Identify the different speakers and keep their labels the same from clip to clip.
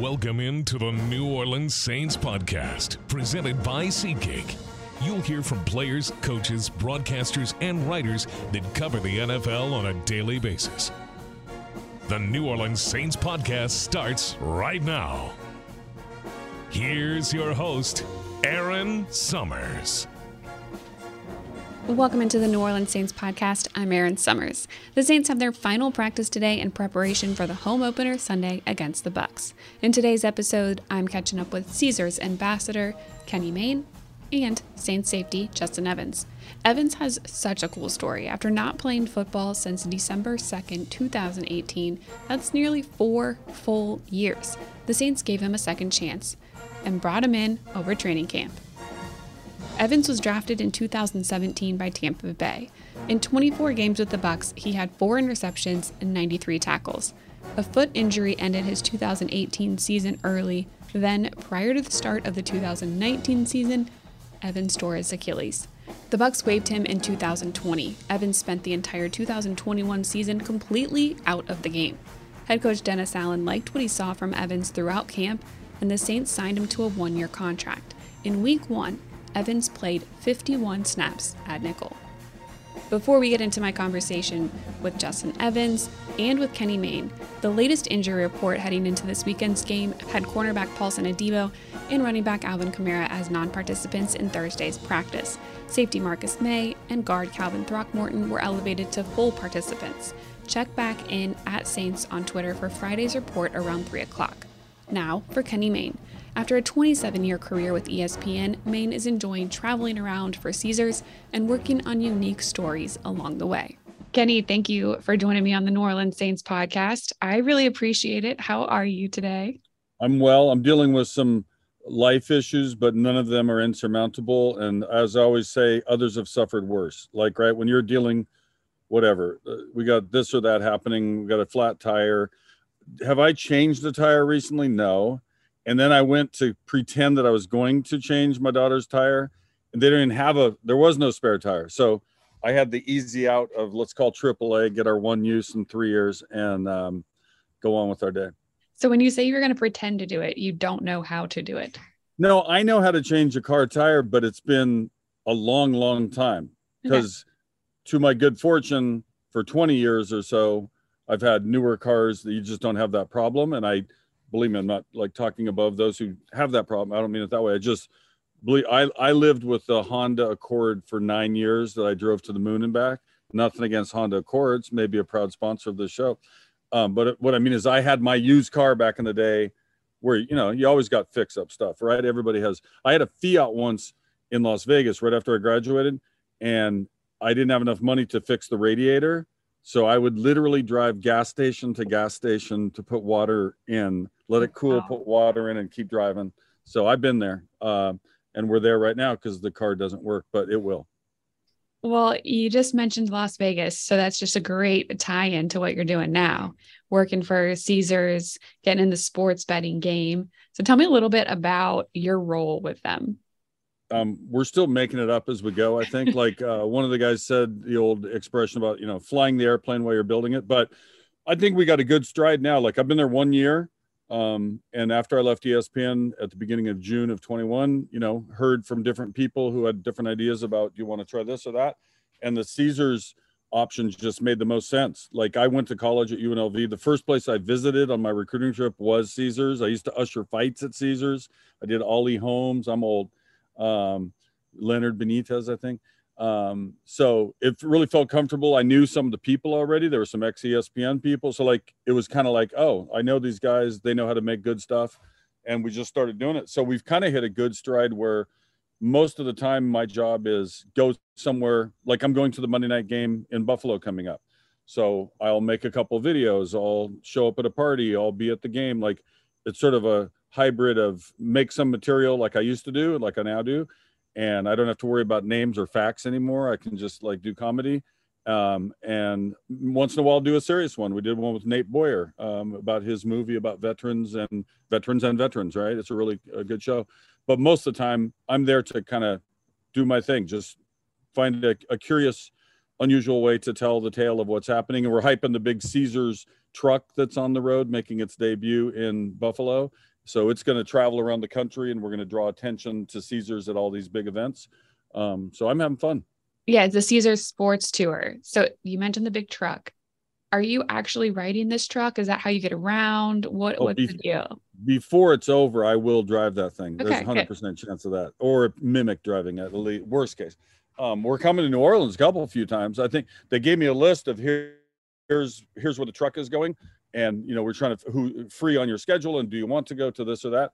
Speaker 1: Welcome into the New Orleans Saints podcast, presented by SeatGeek. You'll hear from players, coaches, broadcasters, and writers that cover the NFL on a daily basis. The New Orleans Saints podcast starts right now. Here's your host, Aaron Summers.
Speaker 2: Welcome into the New Orleans Saints podcast. I'm Aaron Summers. The Saints have their final practice today in preparation for the home opener Sunday against the Bucks. In today's episode, I'm catching up with Caesars ambassador Kenny Mayne and Saints safety Justin Evans. Evans has such a cool story. After not playing football since December 2nd, 2018, that's nearly 4 full years. The Saints gave him a second chance and brought him in over training camp. Evans was drafted in 2017 by Tampa Bay. In 24 games with the Bucks, he had 4 interceptions and 93 tackles. A foot injury ended his 2018 season early. Then, prior to the start of the 2019 season, Evans tore his Achilles. The Bucks waived him in 2020. Evans spent the entire 2021 season completely out of the game. Head coach Dennis Allen liked what he saw from Evans throughout camp, and the Saints signed him to a one-year contract. In week 1, Evans played 51 snaps at nickel. Before we get into my conversation with Justin Evans and with Kenny Mayne, the latest injury report heading into this weekend's game had cornerback Paulson Adebo and running back Alvin Kamara as non participants in Thursday's practice. Safety Marcus Maye and guard Calvin Throckmorton were elevated to full participants. Check back in at Saints on Twitter for Friday's report around 3 o'clock. Now for Kenny Mayne. After a 27 year career with ESPN, Mayne is enjoying traveling around for Caesars and working on unique stories along the way. Kenny, thank you for joining me on the New Orleans Saints podcast. I really appreciate it. How are you today?
Speaker 3: I'm well. I'm dealing with some life issues, but none of them are insurmountable. And as I always say, others have suffered worse. Like, right, when you're dealing, whatever, uh, we got this or that happening, we got a flat tire. Have I changed the tire recently? No and then I went to pretend that I was going to change my daughter's tire, and they didn't have a. There was no spare tire, so I had the easy out of let's call AAA, get our one use in three years, and um, go on with our day.
Speaker 2: So when you say you're going to pretend to do it, you don't know how to do it.
Speaker 3: No, I know how to change a car tire, but it's been a long, long time because, okay. to my good fortune, for 20 years or so, I've had newer cars that you just don't have that problem, and I believe me, I'm not like talking above those who have that problem. I don't mean it that way. I just believe I, I lived with the Honda Accord for nine years that I drove to the moon and back. Nothing against Honda Accords, maybe a proud sponsor of this show. Um, but what I mean is, I had my used car back in the day where, you know, you always got fix up stuff, right? Everybody has. I had a Fiat once in Las Vegas right after I graduated, and I didn't have enough money to fix the radiator. So I would literally drive gas station to gas station to put water in let it cool, wow. put water in, and keep driving. So I've been there, uh, and we're there right now because the car doesn't work, but it will.
Speaker 2: Well, you just mentioned Las Vegas, so that's just a great tie-in to what you're doing now, working for Caesars, getting in the sports betting game. So tell me a little bit about your role with them.
Speaker 3: Um, we're still making it up as we go. I think, like uh, one of the guys said, the old expression about you know flying the airplane while you're building it. But I think we got a good stride now. Like I've been there one year, um, and after I left ESPN at the beginning of June of 21, you know, heard from different people who had different ideas about, do you want to try this or that? And the Caesars options just made the most sense. Like I went to college at UNLV. The first place I visited on my recruiting trip was Caesars. I used to usher fights at Caesars. I did Ali Holmes. I'm old. Um, Leonard Benitez, I think. Um, so it really felt comfortable. I knew some of the people already. There were some ex ESPN people. So like it was kind of like, oh, I know these guys, they know how to make good stuff. And we just started doing it. So we've kind of hit a good stride where most of the time my job is go somewhere like I'm going to the Monday night game in Buffalo coming up. So I'll make a couple videos, I'll show up at a party, I'll be at the game. Like it's sort of a hybrid of make some material like I used to do, like I now do, and I don't have to worry about names or facts anymore. I can just like do comedy. Um, and once in a while do a serious one. We did one with Nate Boyer um, about his movie about veterans and veterans and veterans, right? It's a really a good show. But most of the time, I'm there to kind of do my thing, just find a, a curious unusual way to tell the tale of what's happening. And we're hyping the big Caesars truck that's on the road, making its debut in Buffalo. So it's going to travel around the country, and we're going to draw attention to Caesars at all these big events. Um, so I'm having fun.
Speaker 2: Yeah, it's the Caesars Sports Tour. So you mentioned the big truck. Are you actually riding this truck? Is that how you get around? What oh, what's be- the deal?
Speaker 3: Before it's over, I will drive that thing. There's a hundred percent chance of that, or mimic driving at the least, worst case. Um, we're coming to New Orleans a couple, a few times. I think they gave me a list of here, here's here's where the truck is going, and you know we're trying to who free on your schedule, and do you want to go to this or that?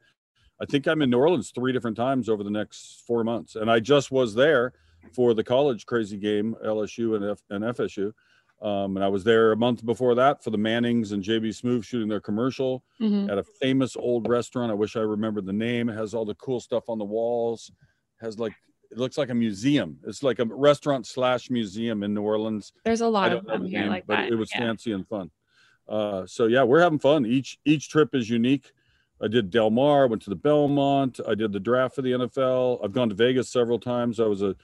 Speaker 3: I think I'm in New Orleans three different times over the next four months, and I just was there for the college crazy game, LSU and, F- and FSU. Um, and I was there a month before that for the Mannings and JB Smoove shooting their commercial mm-hmm. at a famous old restaurant. I wish I remembered the name. It has all the cool stuff on the walls. has like it looks like a museum. It's like a restaurant slash museum in New Orleans.
Speaker 2: There's a lot of them here name, like
Speaker 3: but
Speaker 2: that.
Speaker 3: It was yeah. fancy and fun. Uh, so yeah, we're having fun. Each each trip is unique. I did Del Mar, went to the Belmont. I did the draft for the NFL. I've gone to Vegas several times. I was a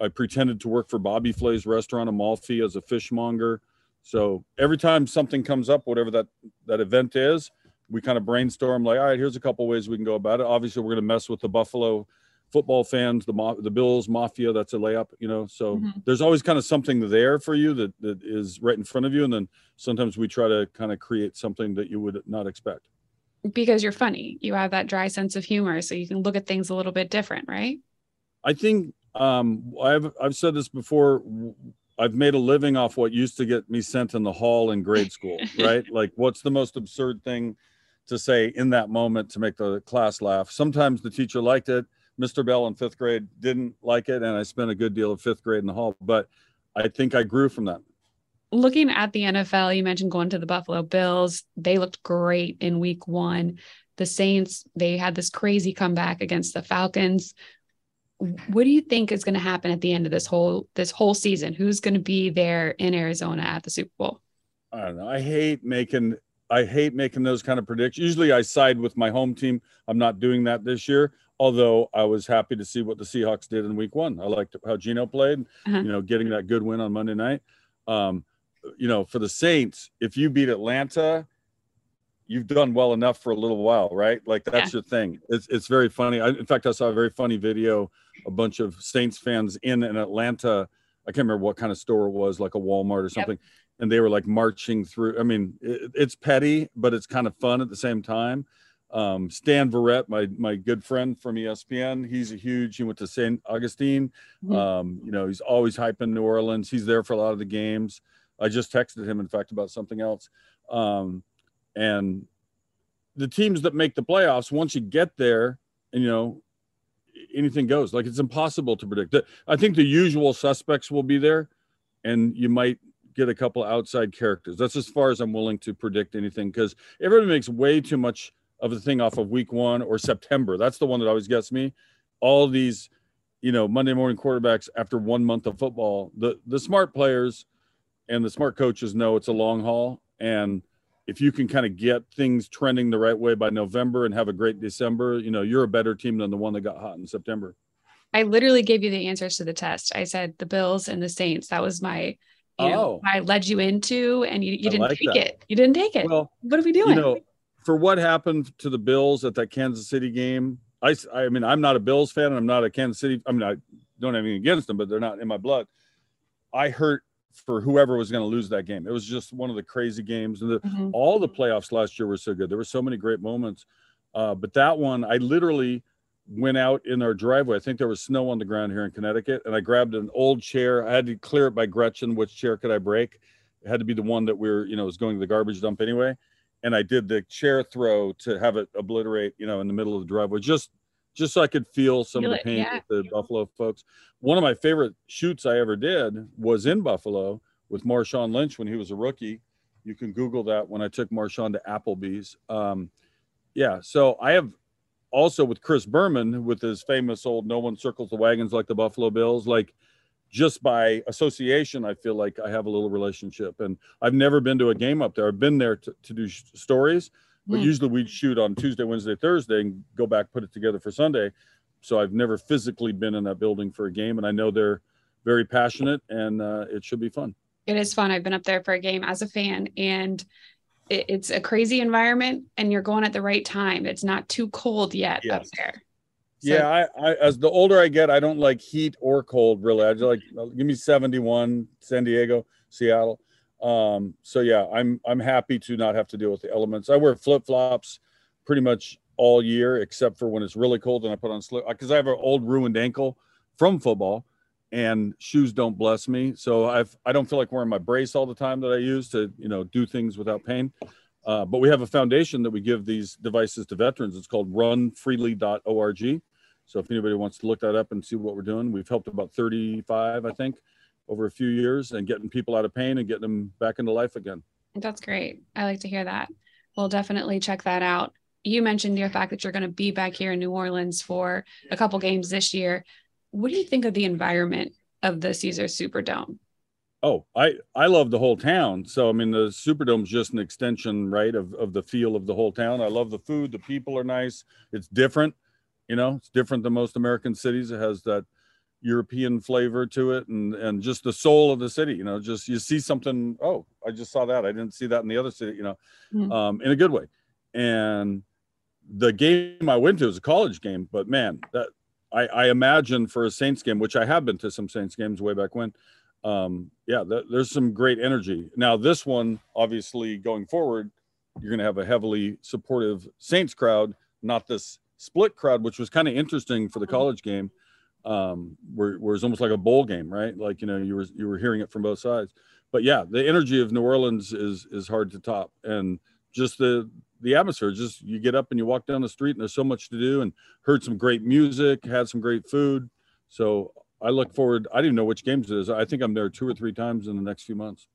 Speaker 3: I pretended to work for Bobby Flay's restaurant, Amalfi, as a fishmonger. So every time something comes up, whatever that that event is, we kind of brainstorm like, all right, here's a couple ways we can go about it. Obviously, we're going to mess with the Buffalo football fans, the the Bills mafia. That's a layup, you know. So mm-hmm. there's always kind of something there for you that that is right in front of you, and then sometimes we try to kind of create something that you would not expect.
Speaker 2: Because you're funny, you have that dry sense of humor, so you can look at things a little bit different, right?
Speaker 3: I think um, I've I've said this before. I've made a living off what used to get me sent in the hall in grade school, right? like, what's the most absurd thing to say in that moment to make the class laugh? Sometimes the teacher liked it Mr. Bell in fifth grade didn't like it, and I spent a good deal of fifth grade in the hall. But I think I grew from that.
Speaker 2: Looking at the NFL, you mentioned going to the Buffalo Bills. They looked great in week one. The Saints, they had this crazy comeback against the Falcons. What do you think is going to happen at the end of this whole this whole season? Who's going to be there in Arizona at the Super Bowl?
Speaker 3: I don't know. I hate making I hate making those kind of predictions. Usually I side with my home team. I'm not doing that this year although I was happy to see what the Seahawks did in week one. I liked how Geno played, uh-huh. you know, getting that good win on Monday night. Um, you know, for the Saints, if you beat Atlanta, you've done well enough for a little while, right? Like that's yeah. your thing. It's it's very funny. I, in fact, I saw a very funny video. A bunch of Saints fans in an Atlanta. I can't remember what kind of store it was, like a Walmart or something, yep. and they were like marching through. I mean, it, it's petty, but it's kind of fun at the same time. Um, Stan Verrett, my my good friend from ESPN, he's a huge. He went to St. Augustine. Mm-hmm. Um, you know, he's always hyping New Orleans. He's there for a lot of the games. I just texted him, in fact, about something else. Um, and the teams that make the playoffs, once you get there, and you know, anything goes. Like it's impossible to predict. I think the usual suspects will be there, and you might get a couple outside characters. That's as far as I'm willing to predict anything because everybody makes way too much of the thing off of week one or September. That's the one that always gets me. All these, you know, Monday morning quarterbacks after one month of football. The the smart players and the smart coaches know it's a long haul. And if you can kind of get things trending the right way by November and have a great December, you know, you're a better team than the one that got hot in September.
Speaker 2: I literally gave you the answers to the test. I said the Bills and the Saints. That was my you know, oh. I led you into and you, you didn't like take that. it. You didn't take it. Well, what are we doing?
Speaker 3: You know, for what happened to the Bills at that Kansas City game, I, I mean, I'm not a Bills fan and I'm not a Kansas City. I mean, I don't have anything against them, but they're not in my blood. I hurt for whoever was going to lose that game. It was just one of the crazy games. And the, mm-hmm. all the playoffs last year were so good. There were so many great moments. Uh, but that one, I literally went out in our driveway. I think there was snow on the ground here in Connecticut. And I grabbed an old chair. I had to clear it by Gretchen. Which chair could I break? It had to be the one that we are you know, was going to the garbage dump anyway and I did the chair throw to have it obliterate, you know, in the middle of the driveway, just just so I could feel some feel of the pain yeah. with the Buffalo folks. One of my favorite shoots I ever did was in Buffalo with Marshawn Lynch when he was a rookie. You can Google that when I took Marshawn to Applebee's. Um, yeah, so I have also with Chris Berman with his famous old "No one circles the wagons like the Buffalo Bills." Like just by association, I feel like I have a little relationship. And I've never been to a game up there. I've been there to, to do sh- stories, but mm. usually we'd shoot on Tuesday, Wednesday, Thursday and go back, put it together for Sunday. So I've never physically been in that building for a game. And I know they're very passionate, and uh, it should be fun.
Speaker 2: It is fun. I've been up there for a game as a fan, and it, it's a crazy environment, and you're going at the right time. It's not too cold yet yes. up there.
Speaker 3: So, yeah, I, I, as the older I get, I don't like heat or cold really. I just like give me 71, San Diego, Seattle. Um, so yeah, I'm I'm happy to not have to deal with the elements. I wear flip flops pretty much all year except for when it's really cold and I put on slip because I have an old ruined ankle from football and shoes don't bless me. So I've I don't feel like wearing my brace all the time that I use to you know do things without pain. Uh, but we have a foundation that we give these devices to veterans. It's called runfreely.org. So if anybody wants to look that up and see what we're doing, we've helped about 35, I think, over a few years and getting people out of pain and getting them back into life again.
Speaker 2: That's great. I like to hear that. We'll definitely check that out. You mentioned your fact that you're going to be back here in New Orleans for a couple games this year. What do you think of the environment of the Caesars Superdome?
Speaker 3: Oh, I I love the whole town. So I mean, the Superdome's just an extension, right, of of the feel of the whole town. I love the food. The people are nice. It's different. You know, it's different than most American cities. It has that European flavor to it, and and just the soul of the city. You know, just you see something. Oh, I just saw that. I didn't see that in the other city. You know, mm-hmm. um, in a good way. And the game I went to was a college game, but man, that I, I imagine for a Saints game, which I have been to some Saints games way back when. Um, yeah, th- there's some great energy. Now, this one, obviously, going forward, you're going to have a heavily supportive Saints crowd, not this split crowd, which was kind of interesting for the mm-hmm. college game, um, where, where it's almost like a bowl game, right? Like you know, you were you were hearing it from both sides. But yeah, the energy of New Orleans is is hard to top, and just the the atmosphere. Just you get up and you walk down the street, and there's so much to do, and heard some great music, had some great food. So I look forward. I didn't know which games it is. I think I'm there two or three times in the next few months.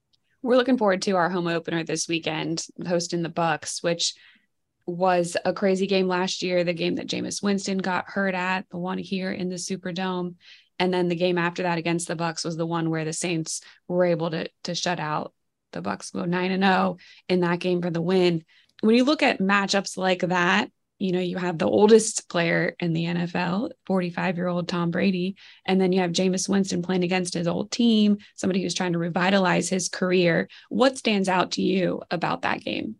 Speaker 2: We're looking forward to our home opener this weekend, hosting the Bucks, which was a crazy game last year, the game that Jameis Winston got hurt at, the one here in the Superdome. And then the game after that against the Bucks was the one where the Saints were able to to shut out the Bucks go 9 and 0 in that game for the win. When you look at matchups like that, you know, you have the oldest player in the NFL, 45 year old Tom Brady, and then you have Jameis Winston playing against his old team, somebody who's trying to revitalize his career. What stands out to you about that game?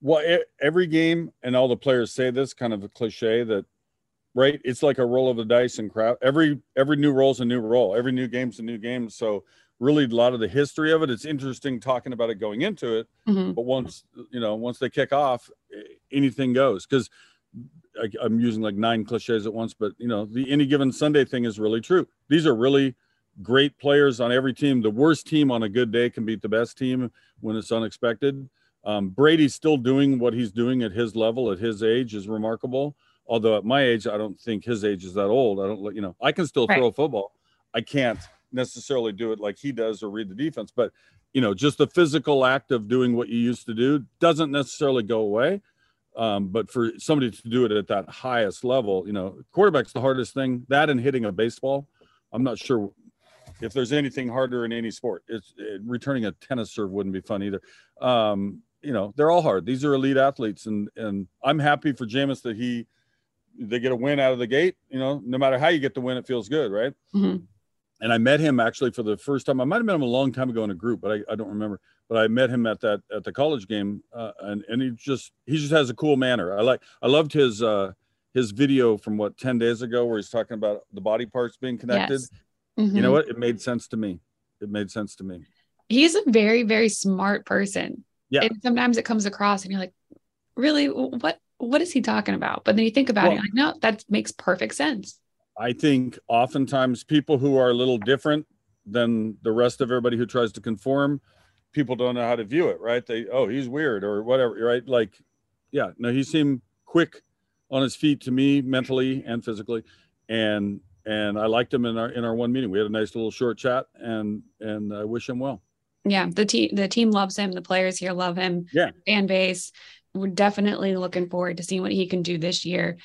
Speaker 3: Well every game and all the players say this kind of a cliche that right it's like a roll of the dice and crap every every new roll's a new roll every new game's a new game. So really a lot of the history of it it's interesting talking about it going into it. Mm-hmm. but once you know once they kick off anything goes because i'm using like nine cliches at once but you know the any given sunday thing is really true. These are really great players on every team. The worst team on a good day can beat the best team when it's unexpected um, Brady's still doing what he's doing at his level, at his age, is remarkable. Although at my age, I don't think his age is that old. I don't, you know, I can still right. throw a football. I can't necessarily do it like he does or read the defense, but you know, just the physical act of doing what you used to do doesn't necessarily go away. Um, but for somebody to do it at that highest level, you know, quarterback's the hardest thing. That and hitting a baseball. I'm not sure if there's anything harder in any sport. It's it, returning a tennis serve wouldn't be fun either. Um, you know they're all hard. These are elite athletes, and and I'm happy for Jameis that he they get a win out of the gate. You know, no matter how you get the win, it feels good, right? Mm-hmm. And I met him actually for the first time. I might have met him a long time ago in a group, but I, I don't remember. But I met him at that at the college game, uh, and and he just he just has a cool manner. I like I loved his uh, his video from what ten days ago where he's talking about the body parts being connected. Yes. Mm-hmm. You know what? It made sense to me. It made sense to me.
Speaker 2: He's a very very smart person. Yeah. And sometimes it comes across and you're like, really, what what is he talking about? But then you think about well, it, like, no, that makes perfect sense.
Speaker 3: I think oftentimes people who are a little different than the rest of everybody who tries to conform, people don't know how to view it, right? They, oh, he's weird or whatever, right? Like, yeah, no, he seemed quick on his feet to me mentally and physically. And and I liked him in our in our one meeting. We had a nice little short chat and and I wish him well
Speaker 2: yeah the team the team loves him the players here love him.
Speaker 3: Yeah.
Speaker 2: Fan base we're definitely looking forward to seeing what he can do this year.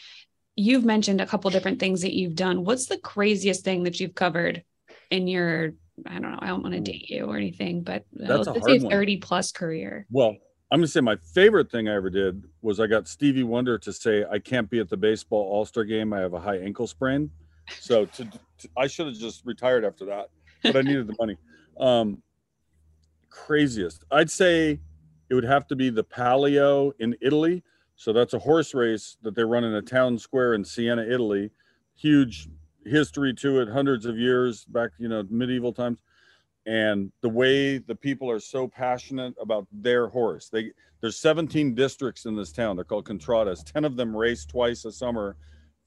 Speaker 2: You've mentioned a couple different things that you've done. What's the craziest thing that you've covered in your i don't know i don't want to date you or anything but
Speaker 3: That's let's say
Speaker 2: 30 plus career.
Speaker 3: Well i'm going to say my favorite thing i ever did was i got stevie wonder to say i can't be at the baseball all-star game i have a high ankle sprain. So to, to i should have just retired after that but I needed the money. Um, craziest, I'd say it would have to be the Palio in Italy. So that's a horse race that they run in a town square in Siena, Italy. Huge history to it, hundreds of years back, you know, medieval times. And the way the people are so passionate about their horse. They there's 17 districts in this town. They're called contradas. 10 of them race twice a summer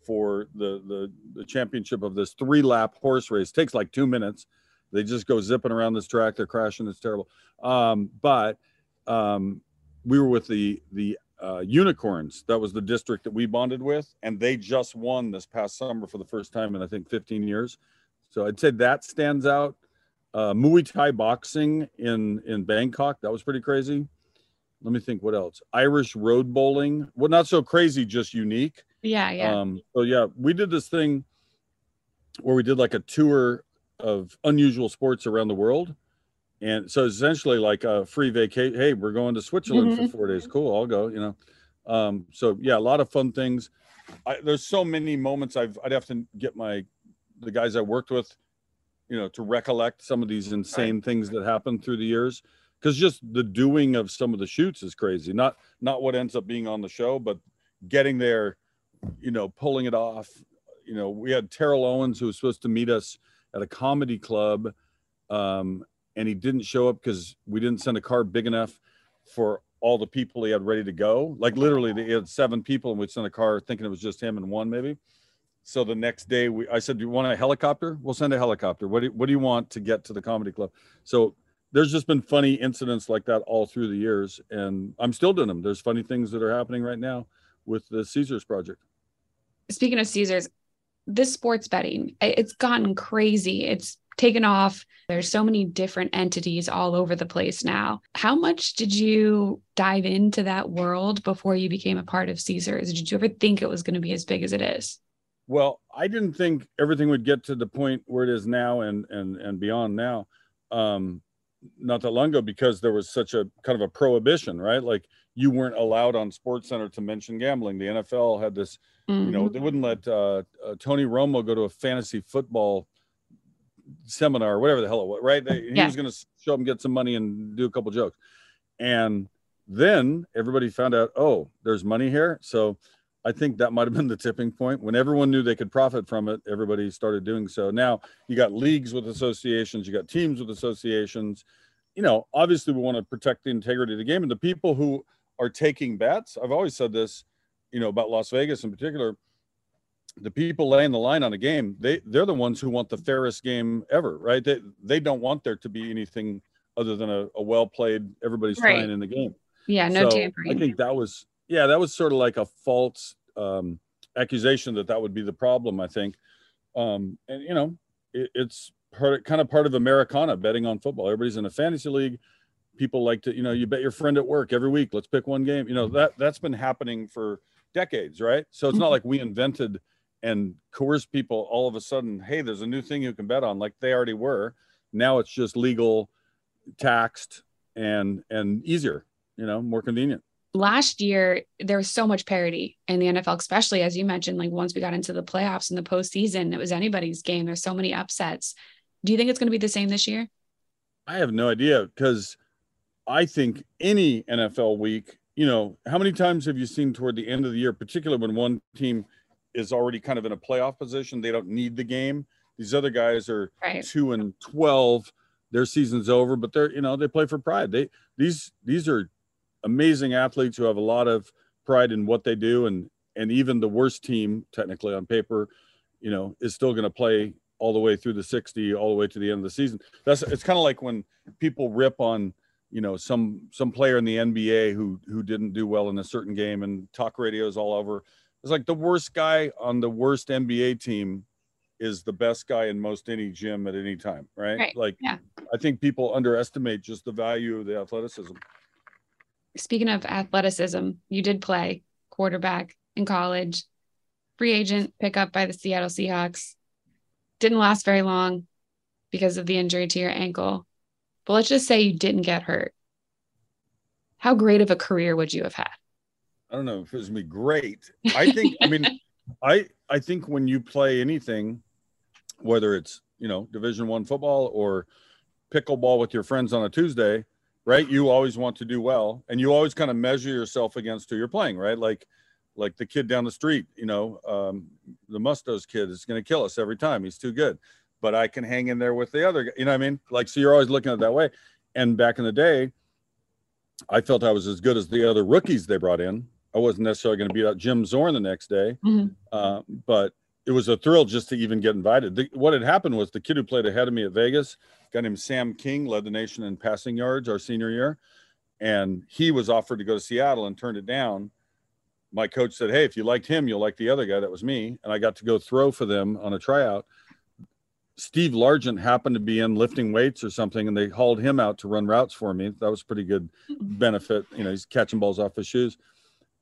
Speaker 3: for the the, the championship of this three lap horse race. It takes like two minutes. They just go zipping around this track. They're crashing. It's terrible. Um, but um, we were with the the uh, unicorns. That was the district that we bonded with, and they just won this past summer for the first time in I think 15 years. So I'd say that stands out. Uh, Muay Thai boxing in in Bangkok that was pretty crazy. Let me think what else. Irish road bowling. Well, not so crazy, just unique.
Speaker 2: Yeah, yeah.
Speaker 3: Um, so yeah, we did this thing where we did like a tour of unusual sports around the world. And so essentially like a free vacation. Hey, we're going to Switzerland
Speaker 2: Mhm.
Speaker 3: for four days. Cool. I'll go, you know? Um, so yeah, a lot of fun things. I, there's so many moments I've, I'd have to get my, the guys I worked with, you know, to recollect some of these insane things that happened through the years. Cause just the doing of some of the shoots is crazy. Not, not what ends up being on the show, but getting there, you know, pulling it off. You know, we had Terrell Owens who was supposed to meet us at a comedy club, um, and he didn't show up because we didn't send a car big enough for all the people he had ready to go. Like literally, they had seven people, and we sent a car thinking it was just him and one maybe. So the next day, we I said, "Do you want a helicopter? We'll send a helicopter. What do you, what do you want to get to the comedy club?" So there's just been funny incidents like that all through the years, and I'm still doing them. There's funny things that are happening right now with the Caesars project.
Speaker 2: Speaking of Caesars, this sports betting, it's gotten crazy. It's taken off. There's so many different entities all over the place now. How much did you dive into that world before you became a part of Caesars? Did you ever think it was going to be as big as it is?
Speaker 3: Well, I didn't think everything would get to the point where it is now and and and beyond now. Um, not that long ago, because there was such a kind of a prohibition, right? Like you weren't allowed on Sports Center to mention gambling. The NFL had this, you know, they wouldn't let uh, uh, Tony Romo go to a fantasy football seminar, or whatever the hell it was, right? They- He was going to show them get some money and do a couple jokes, and then everybody found out, oh, there's money here, so I think that might have been the tipping point. When everyone knew they could profit from it, everybody started doing so. Now you got leagues with associations, you got teams with associations. You know, obviously we want to protect the integrity of the game and the people who are taking bets. I've always said this, you know, about Las Vegas in particular. The people laying the line on a game, they they're the ones who want the fairest game ever, right? They they don't want there to be anything other than a, a well played, everybody's
Speaker 2: Right.
Speaker 3: in the game.
Speaker 2: Yeah, no
Speaker 3: So
Speaker 2: tampering.
Speaker 3: I think that was yeah, that was sort of like a false um, accusation that that would be the problem. I think, um, and you know, it, it's part kind of part of Americana betting on football. Everybody's in a fantasy league. People like to, you know, you bet your friend at work every week. Let's pick one game. You know that that's been happening for decades, right? So it's not mm-hmm. like we invented and coerced people all of a sudden. Hey, there's a new thing you can bet on, like they already were. Now it's just legal, taxed, and and easier. You know, more convenient.
Speaker 2: last year there was so much parity in the NFL, especially as you mentioned, like once we got into the playoffs and the postseason, it was anybody's game. There's so many upsets. Do you think it's going to be the same this year?
Speaker 3: I have no idea because I think any NFL week, you know, how many times have you seen toward the end of the year, particularly when one team is already kind of in a playoff position, they don't need the game. These other guys are
Speaker 2: Right.
Speaker 3: two and twelve, their season's over, but they're you know they play for pride. They these these are amazing athletes who have a lot of pride in what they do, and and even the worst team, technically on paper, you know, is still going to play all the way through the 60 all the way to the end of the season that's it's kind of like when people rip on you know some some player in the nba who who didn't do well in a certain game and talk radios all over it's like the worst guy on the worst nba team is the best guy in most any gym at any time right,
Speaker 2: Right,
Speaker 3: like
Speaker 2: yeah.
Speaker 3: i think people underestimate just the value of the athleticism
Speaker 2: Speaking of athleticism, you did play quarterback in college, free agent, pick up by the Seattle Seahawks. Didn't last very long because of the injury to your ankle. But let's just say you didn't get hurt. How great of a career would you have had?
Speaker 3: I don't know if it was gonna great. I think I mean I I think when you play anything, whether it's you know, Division One football or pickleball with your friends on a Tuesday, right? You always want to do well, and you always kind of measure yourself against who you're playing, right? Like, like the kid down the street, you know, um, the Mustos kid is going to kill us every time. He's too good, but I can hang in there with the other guy. You know what I mean? Like, so you're always looking at it that way. And back in the day, I felt I was as good as the other rookies they brought in. I wasn't necessarily going to beat out Jim Zorn the next day,
Speaker 2: Mhm.
Speaker 3: uh, but it was a thrill just to even get invited. The, what had happened was the kid who played ahead of me at Vegas, a guy named Sam King, led the nation in passing yards our senior year, and he was offered to go to Seattle and turned it down. My coach said, "Hey, if you liked him, you'll like the other guy." That was me, and I got to go throw for them on a tryout. Steve Largent happened to be in lifting weights or something, and they hauled him out to run routes for me. That was pretty good benefit. You know, he's catching balls off his shoes.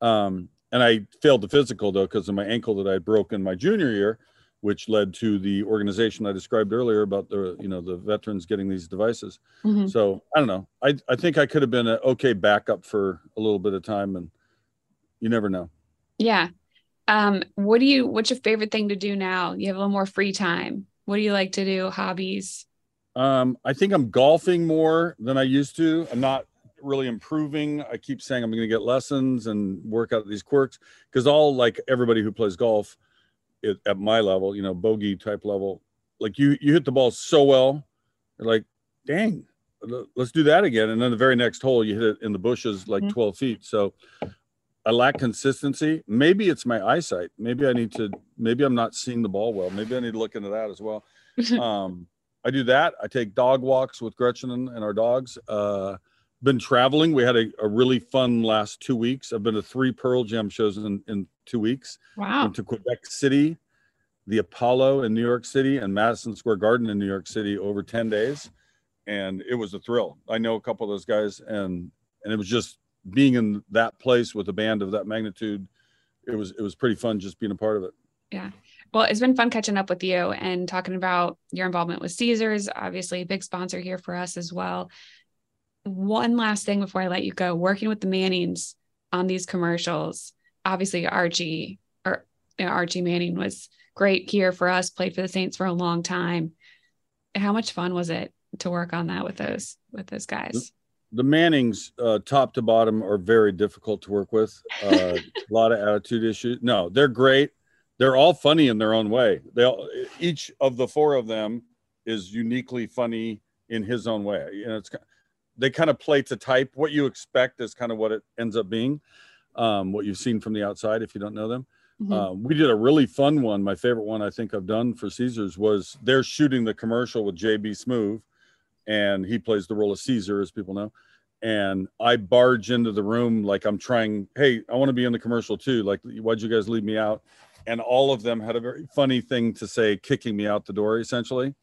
Speaker 3: Um, and I failed the physical though because of my ankle that I broke in my junior year, which led to the organization I described earlier about the you know the veterans getting these devices.
Speaker 2: Mhm.
Speaker 3: So I don't know. I I think I could have been an okay backup for a little bit of time, and you never know.
Speaker 2: Yeah. Um, what do you, what's your favorite thing to do now? You have a little more free time. What do you like to do? Hobbies?
Speaker 3: Um, I think I'm golfing more than I used to. I'm not really improving. I keep saying I'm going to get lessons and work out these quirks because all like everybody who plays golf it, at my level, you know, bogey type level, like you you hit the ball so well, you're like, dang, let's do that again. And then the very next hole, you hit it in the bushes like
Speaker 2: Mhm.
Speaker 3: 12 feet. So I lack consistency. Maybe it's my eyesight. Maybe I need to. Maybe I'm not seeing the ball well. Maybe I need to look into that as well um, I do that. I take dog walks with Gretchen and, and our dogs. Uh, been traveling. We had a, a really fun last two weeks. I've been to three Pearl Jam shows in, in two weeks.
Speaker 2: Wow.
Speaker 3: Went to Quebec City, the Apollo in New York City, and Madison Square Garden in New York City over 10 days. And it was a thrill. I know a couple of those guys, and and it was just being in that place with a band of that magnitude. It was it was pretty fun just being a part of it. Yeah.
Speaker 2: Well, it's been fun catching up with you and talking about your involvement with Caesars, obviously a big sponsor here for us as well. One last thing before I let you go, working with the Mannings on these commercials, obviously Archie or you know, Archie Manning was great here for us, played for the Saints for a long time. How much fun was it to work on that with those with those guys?
Speaker 3: The Mannings, uh, top to bottom, are very difficult to work with. Uh, a lot of attitude issues. No, they're great. They're all funny in their own way. They all, each of the four of them is uniquely funny in his own way. You know, it's they kind of play to type. What you expect is kind of what it ends up being. Um, what you've seen from the outside, if you don't know them.
Speaker 2: Mhm.
Speaker 3: Uh, we did a really fun one. My favorite one I think I've done for Caesars was they're shooting the commercial with JB Smoove, and he plays the role of Caesar, as people know. And I barge into the room like I'm trying, hey, I want to be in the commercial too. Like, why'd you guys leave me out? And all of them had a very funny thing to say, kicking me out the door, essentially.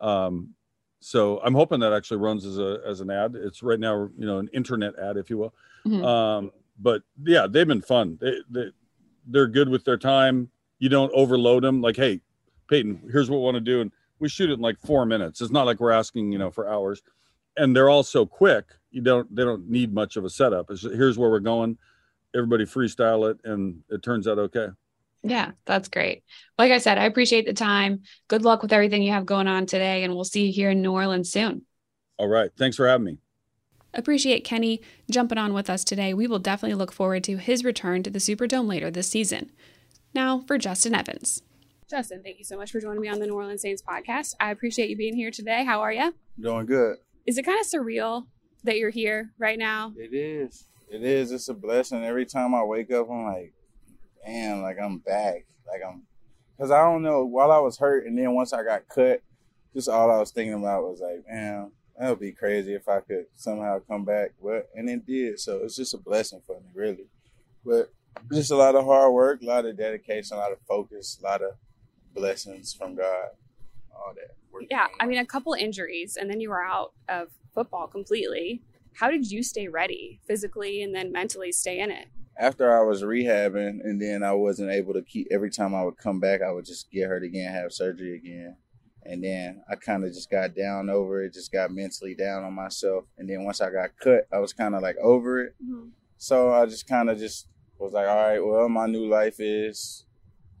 Speaker 3: Um, so I'm hoping that actually runs as a as an ad. It's right now, you know, an internet ad, if you will.
Speaker 2: Mhm.
Speaker 3: Um, but yeah, they've been fun. They, they they're good with their time. You don't overload them. Like, hey, Peyton, here's what we want to do, and we shoot it in like four minutes. It's not like we're asking, you know, for hours. And they're all so quick. You don't they don't need much of a setup. It's here's where we're going. Everybody freestyle it, and it turns out okay.
Speaker 2: Yeah, that's great. Like I said, I appreciate the time. Good luck with everything you have going on today, and we'll see you here in New Orleans soon.
Speaker 3: All right. Thanks for having me.
Speaker 2: Appreciate Kenny jumping on with us today. We will definitely look forward to his return to the Superdome later this season. Now for Justin Evans. Justin, thank you so much for joining me on the New Orleans Saints podcast. I appreciate you being here today. How are you?
Speaker 4: Doing good.
Speaker 2: Is it kind of surreal that you're here right now?
Speaker 4: It is. It is. It's a blessing. Every time I wake up, I'm like, damn, like I'm back. Like I'm, because I don't know, while I was hurt and then once I got cut, just all I was thinking about was like, man, that would be crazy if I could somehow come back. But, and it did. So it's just a blessing for me, really. But just a lot of hard work, a lot of dedication, a lot of focus, a lot of blessings from God, all that.
Speaker 2: Yeah, I mean, a couple injuries, and then you were out of football completely. How did you stay ready physically and then mentally stay in it?
Speaker 4: after I was rehabbing and then I wasn't able to keep every time I would come back I would just get hurt again, have surgery again. And then I kind of just got down over it, just got mentally down on myself. And then once I got cut, I was kind of like over it. Mm-hmm. So I just kind of just was like, all right, well, my new life is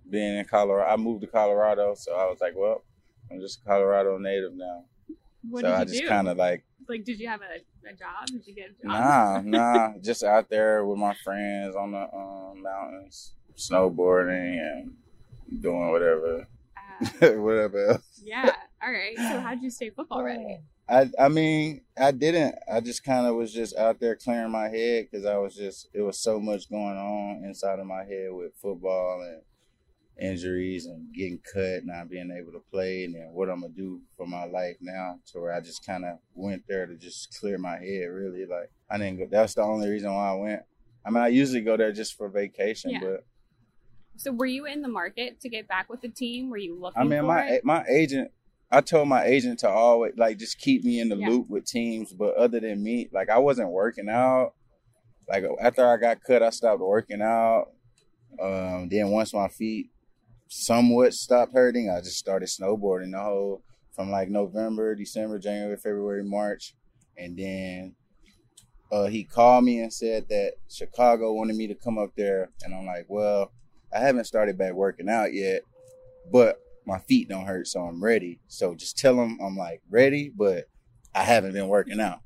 Speaker 4: being in Colorado. I moved to Colorado, so I was like, well, I'm just a Colorado native now.
Speaker 5: What
Speaker 4: so I just kind of like,
Speaker 5: like, did you have a, a job? Did you get a job?
Speaker 4: nah, nah, just out there with my friends on the um, mountains, snowboarding and doing whatever,
Speaker 5: Uh,
Speaker 4: whatever else.
Speaker 5: yeah. All right. So how'd you stay football ready?
Speaker 4: I I mean I didn't. I just kind of was just out there clearing my head because I was just it was so much going on inside of my head with football and injuries and getting cut, not being able to play, and then what I'm gonna do for my life now. To where I just kind of went there to just clear my head. Really, like I didn't go. That's the only reason why I went. I mean, I usually go there just for vacation,
Speaker 5: Yeah.
Speaker 4: but
Speaker 5: So were you in the market to get back with the team? Were you looking
Speaker 4: I mean, my
Speaker 5: it?
Speaker 4: my agent. I told my agent to always like just keep me in the
Speaker 5: Yeah.
Speaker 4: loop with teams, but other than me, like I wasn't working out. Like after I got cut, I stopped working out. Um, then once my feet somewhat stopped hurting, I just started snowboarding the whole from like November, December, January, February, March, and then uh, he called me and said that Chicago wanted me to come up there, and I'm like, well, I haven't started back working out yet, but my feet don't hurt, so I'm ready. So just tell them I'm like ready, but I haven't been working out.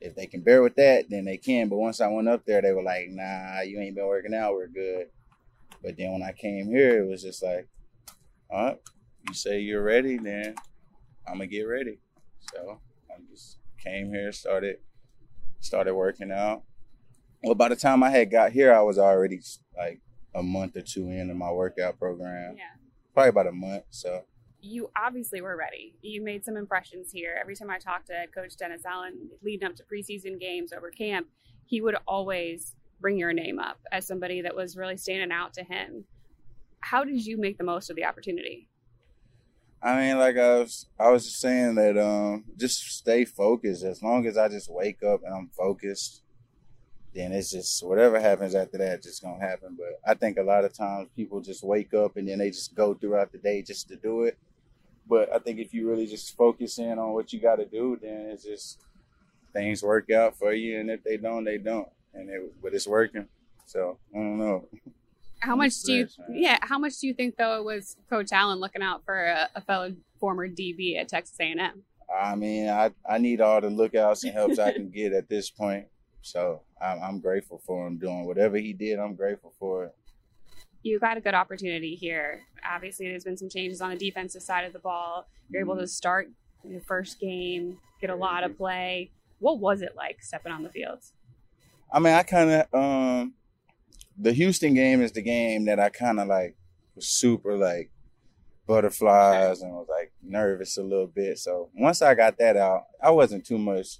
Speaker 4: If they can bear with that, then they can. But once I went up there, they were like, "Nah, you ain't been working out. We're good." But then when I came here, it was just like, "All right, you say you're ready, then I'm gonna get ready." So I just came here, started started working out. Well, by the time I had got here, I was already like a month or two into my workout program.
Speaker 5: yeah.
Speaker 4: Probably about a month. So
Speaker 5: You obviously were ready. You made some impressions here. Every time I talked to Coach Dennis Allen leading up to preseason games over camp, he would always bring your name up as somebody that was really standing out to him. How did you make the most of the opportunity?
Speaker 4: I mean, like I was, I was just saying that um, just stay focused. As long as I just wake up and I'm focused, then it's just whatever happens after that, just gonna happen. But I think a lot of times people just wake up and then they just go throughout the day just to do it. But I think if you really just focus in on what you got to do, then it's just things work out for you. And if they don't, they don't. And it, but it's working. So I don't know.
Speaker 5: How much do you, yeah, how much do you think though it was Coach Allen looking out for a, a fellow former DB at Texas A&M?
Speaker 4: I mean, I, I need all the lookouts and helps I can get at this point. So I'm, I'm grateful for him doing whatever he did. I'm grateful for it.
Speaker 5: you got a good opportunity here. Obviously, there's been some changes on the defensive side of the ball. You're able to mm-hmm. start your first game, get a lot of play. What was it like stepping on the field?
Speaker 4: I mean, I kind of um, the Houston game is the game that I kind of like was super like butterflies and was like nervous a little bit. So once I got that out, I wasn't too much.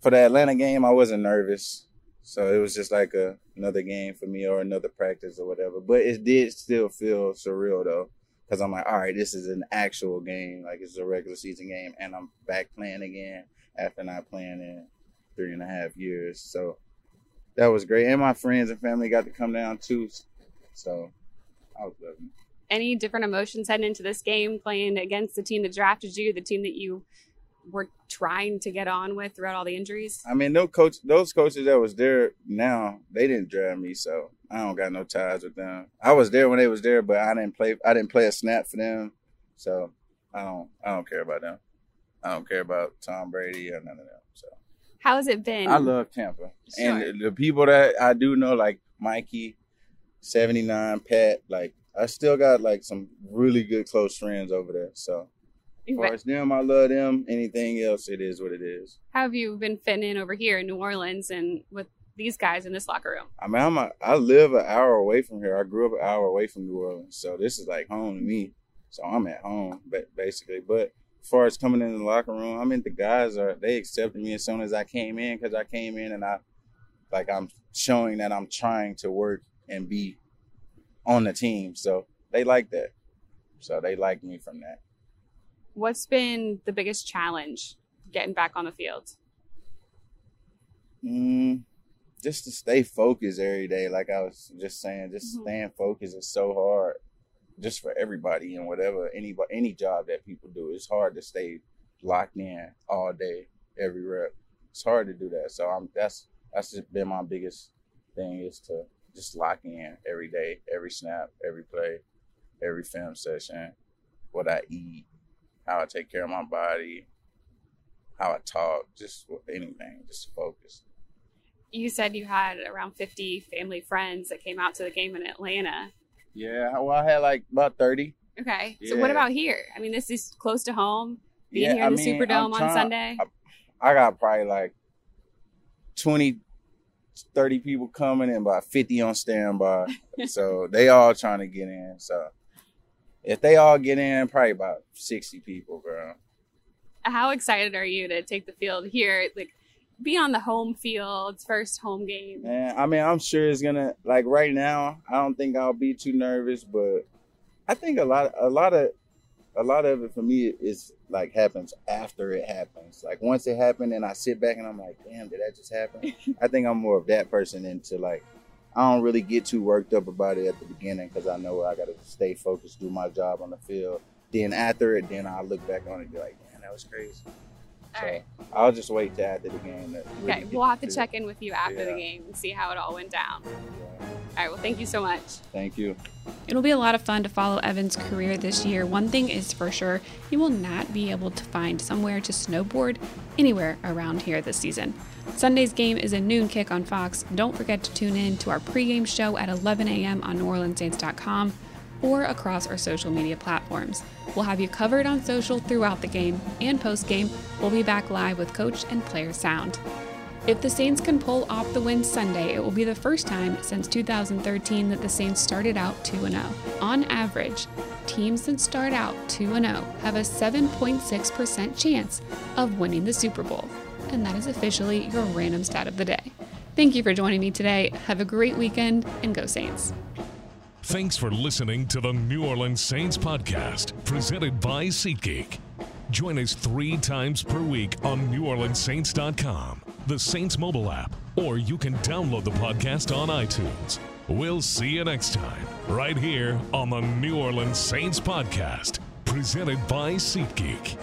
Speaker 4: For the Atlanta game, I wasn't nervous. So it was just like a another game for me or another practice or whatever. But it did still feel surreal though, because I'm like, all right, this is an actual game, like it's a regular season game, and I'm back playing again after not playing in three and a half years. So that was great, and my friends and family got to come down too. So I was loving. it.
Speaker 5: Any different emotions heading into this game, playing against the team that drafted you, the team that you were trying to get on with throughout all the injuries?
Speaker 4: I mean, no coach, those coaches that was there now, they didn't draft me, so I don't got no ties with them. I was there when they was there, but I didn't play. I didn't play a snap for them, so I don't. I don't care about them. I don't care about Tom Brady or none of them.
Speaker 5: How has it been?
Speaker 4: I love Tampa,
Speaker 5: Sure.
Speaker 4: and the, people that I do know, like Mikey, seventy nine, Pat, like I still got like some really good close friends over there. So as far as them, I love them. Anything else, it is what it is.
Speaker 5: How have you been fitting in over here in New Orleans and with these guys in this locker room?
Speaker 4: I mean, I'm a, I live an hour away from here. I grew up an hour away from New Orleans, so this is like home to me. So I'm at home, ba- basically. But as far as coming in the locker room, I mean, the guys are they accepted me as soon as I came in because I came in and I like I'm showing that I'm trying to work and be on the team. So they like that. So they like me from that.
Speaker 5: What's been the biggest challenge getting back on the field?
Speaker 4: Mm, just to stay focused every day, like I was just saying, just
Speaker 5: Mhm.
Speaker 4: staying focused is so hard, just for everybody and whatever any any job that people do. It's hard to stay locked in all day, every rep. It's hard to do that. So I'm that's that's just been my biggest thing is to just lock in every day, every snap, every play, every film session, what I eat, how I take care of my body, how I talk, just anything, just focus.
Speaker 2: You said you had around 50 family friends that came out to the game in Atlanta.
Speaker 4: Yeah, well, I had like about 30.
Speaker 2: Okay. So what about here? I mean, this is close to home. Being
Speaker 4: Yeah,
Speaker 2: here
Speaker 4: I
Speaker 2: in the
Speaker 4: mean,
Speaker 2: Superdome
Speaker 4: I'm
Speaker 2: on Sunday.
Speaker 4: I got probably like 20, 30 people coming and about 50 on standby. so they all trying to get in. So if they all get in, probably about 60 people, bro.
Speaker 2: How excited are you to take the field here? Like, be on the home field, first home game.
Speaker 4: And I mean, I'm sure it's gonna like right now. I don't think I'll be too nervous, but I think a lot, a lot of, a lot of it for me is like happens after it happens. Like once it happened, and I sit back and I'm like, damn, did that just happen? I think I'm more of that person into like, I don't really get too worked up about it at the beginning because I know I got to stay focused, do my job on the field. Then after it, then I look back on it and be like, man, that was crazy.
Speaker 2: All
Speaker 4: So,
Speaker 2: right.
Speaker 4: I'll just wait till after the game. really
Speaker 2: Okay. We'll have to
Speaker 4: feel.
Speaker 2: check in with you after the game and see how it all went down. All right. Well, thank you so much.
Speaker 4: Thank you.
Speaker 2: It'll be a lot of fun to follow Evan's career this year. One thing is for sure, he will not be able to find somewhere to snowboard anywhere around here this season. Sunday's game is a noon kick on Fox. Don't forget to tune in to our pregame show at 11 a.m. on NewOrleansSaints.com or across our social media platforms. We'll have you covered on social throughout the game and post game. We'll be back live with coach and player sound. If the Saints can pull off the win Sunday, it will be the first time since 2013 that the Saints started out 2 0. On average, teams that start out 2 0 have a 7.6% chance of winning the Super Bowl. And that is officially your random stat of the day. Thank you for joining me today. Have a great weekend and go Saints.
Speaker 1: Thanks for listening to the New Orleans Saints podcast, presented by SeatGeek. Join us three times per week on NewOrleansSaints.com, the Saints mobile app, or you can download the podcast on iTunes. We'll see you next time, right here on the New Orleans Saints podcast, presented by SeatGeek.